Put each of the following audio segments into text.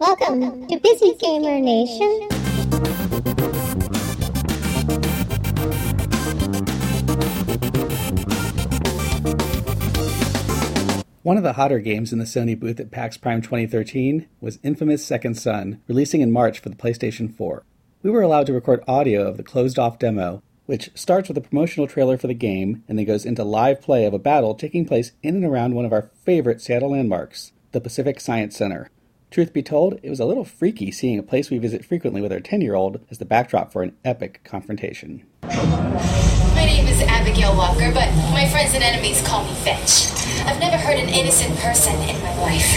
Welcome to Busy Gamer Nation. One of the hotter games in the Sony booth at PAX Prime 2013 was Infamous Second Son, releasing in March for the PlayStation 4. We were allowed to record audio of the closed off demo, which starts with a promotional trailer for the game and then goes into live play of a battle taking place in and around one of our favorite Seattle landmarks, the Pacific Science Center. Truth be told, it was a little freaky seeing a place we visit frequently with our 10 year old as the backdrop for an epic confrontation. My name is Abigail Walker, but my friends and enemies call me Fetch. I've never hurt an innocent person in my life.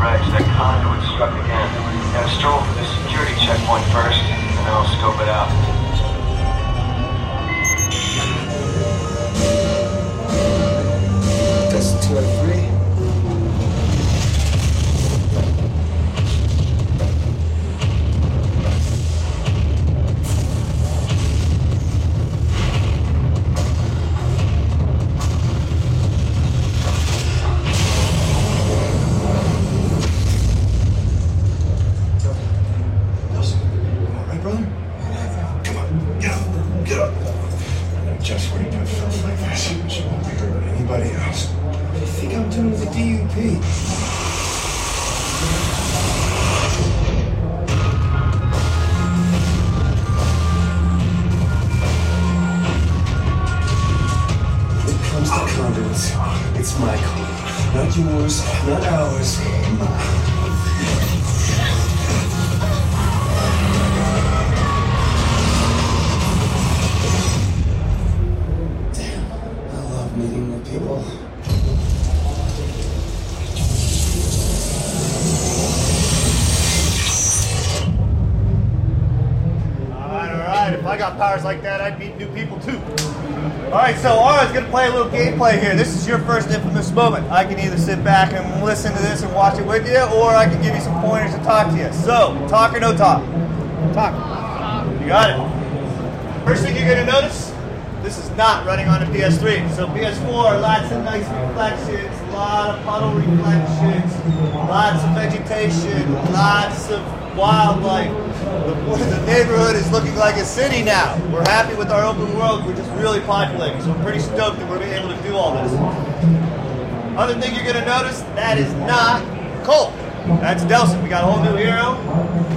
Rex, that conduit struck again. Gotta stroll for the security checkpoint first, and then I'll scope it out. DUP? I got powers like that, I'd meet new people too. Alright, so Aura's gonna play a little gameplay here. This is your first infamous moment. I can either sit back and listen to this and watch it with you, or I can give you some pointers and talk to you. So, talk or no talk? Talk. You got it. First thing you're gonna notice, this is not running on a PS3. So PS4, lots of nice reflections, a lot of puddle reflections, lots of vegetation, lots of wildlife. The, the neighborhood is looking like a city now. We're happy with our open world. We're just really populating. So I'm pretty stoked that we're able to do all this. Other thing you're gonna notice, that is not Cole. That's Delsin. We got a whole new hero.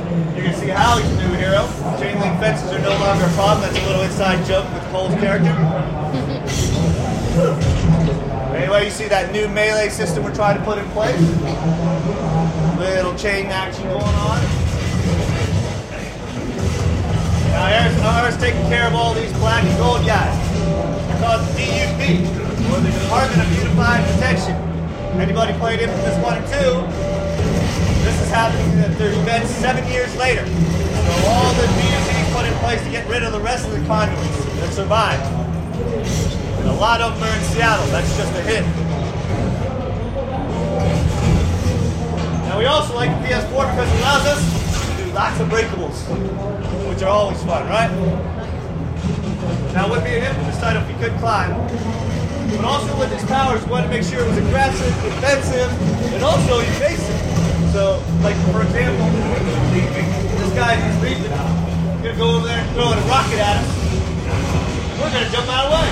Hallie's a new hero. Chain link fences are no longer a problem. That's a little inside joke with Cole's character. Anyway, you see that new melee system we're trying to put in place. Little chain action going on. Now, Aaron's, Aaron's taking care of all these black and gold guys. They're called the DUP, or the Department of Unified Protection. Anybody played Infamous 1 or 2? This is happening at their events seven years later. So all the DUPs put in place to get rid of the rest of the conduits that survived. And a lot of them are in Seattle. That's just a hint. Now we also like the PS4 because it allows us to do lots of breakables, which are always fun, right? Now it would be an infamous title if you could climb. But also with his powers, we wanted to make sure it was aggressive, defensive, and also evasive. So, like for example, this guy is leaping. He's gonna go over there and throw a rocket at us. We're gonna jump out of the way.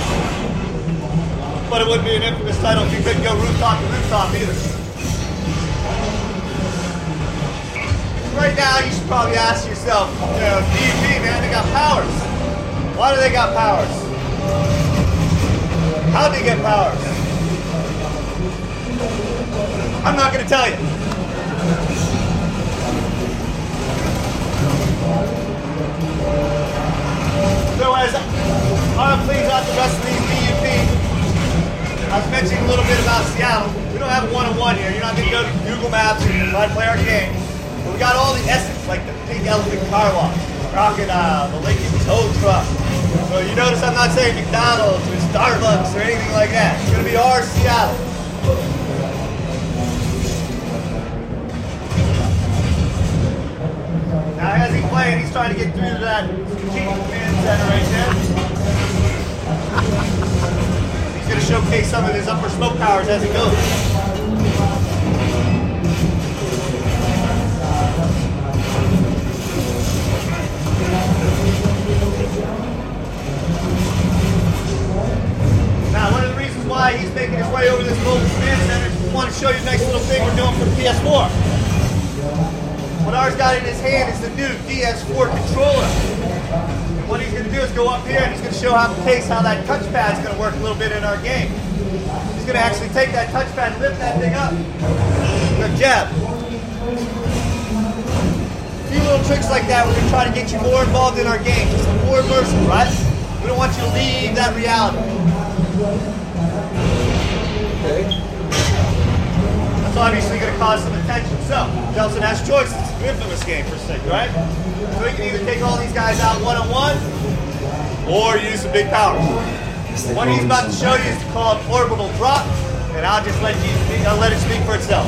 But it wouldn't be an infamous title if you couldn't go rooftop to rooftop either. Right now, you should probably ask yourself, you know, DUP, man, they got powers. Why do they got powers? How do they get powers? I'm not gonna tell you. I please out the rest of these DUP, I was mentioning a little bit about Seattle. We don't have one-on-one here. You're not gonna go to Google Maps and try to play our game. But we got all the essence, like the pink elephant car wash, crocodile, uh, the Lincoln tow truck. So you notice I'm not saying McDonald's or Starbucks or anything like that. It's gonna be our Seattle. Now as he's playing, he's trying to get through to that strategic command center right there. going to showcase some of his upper smoke powers as he goes. he's making his way over this Golden Spin Center. I want to show you a nice little thing we're doing for PS4. What ours got in his hand is the new DS4 controller. What he's going to do is go up here and he's going to show how case how that touchpad is going to work a little bit in our game. He's going to actually take that touchpad, lift that thing up, good jab. A few little tricks like that, we're going to try to get you more involved in our game, just more immersive, right? We don't want you to leave that reality. That's obviously going to cause some attention. So, Nelson has choices. It's an infamous game for sake, right? So he can either take all these guys out one on one, or use some big power. What he's about to show you is called orbital drop, and I'll just let you speak, I'll let it speak for itself.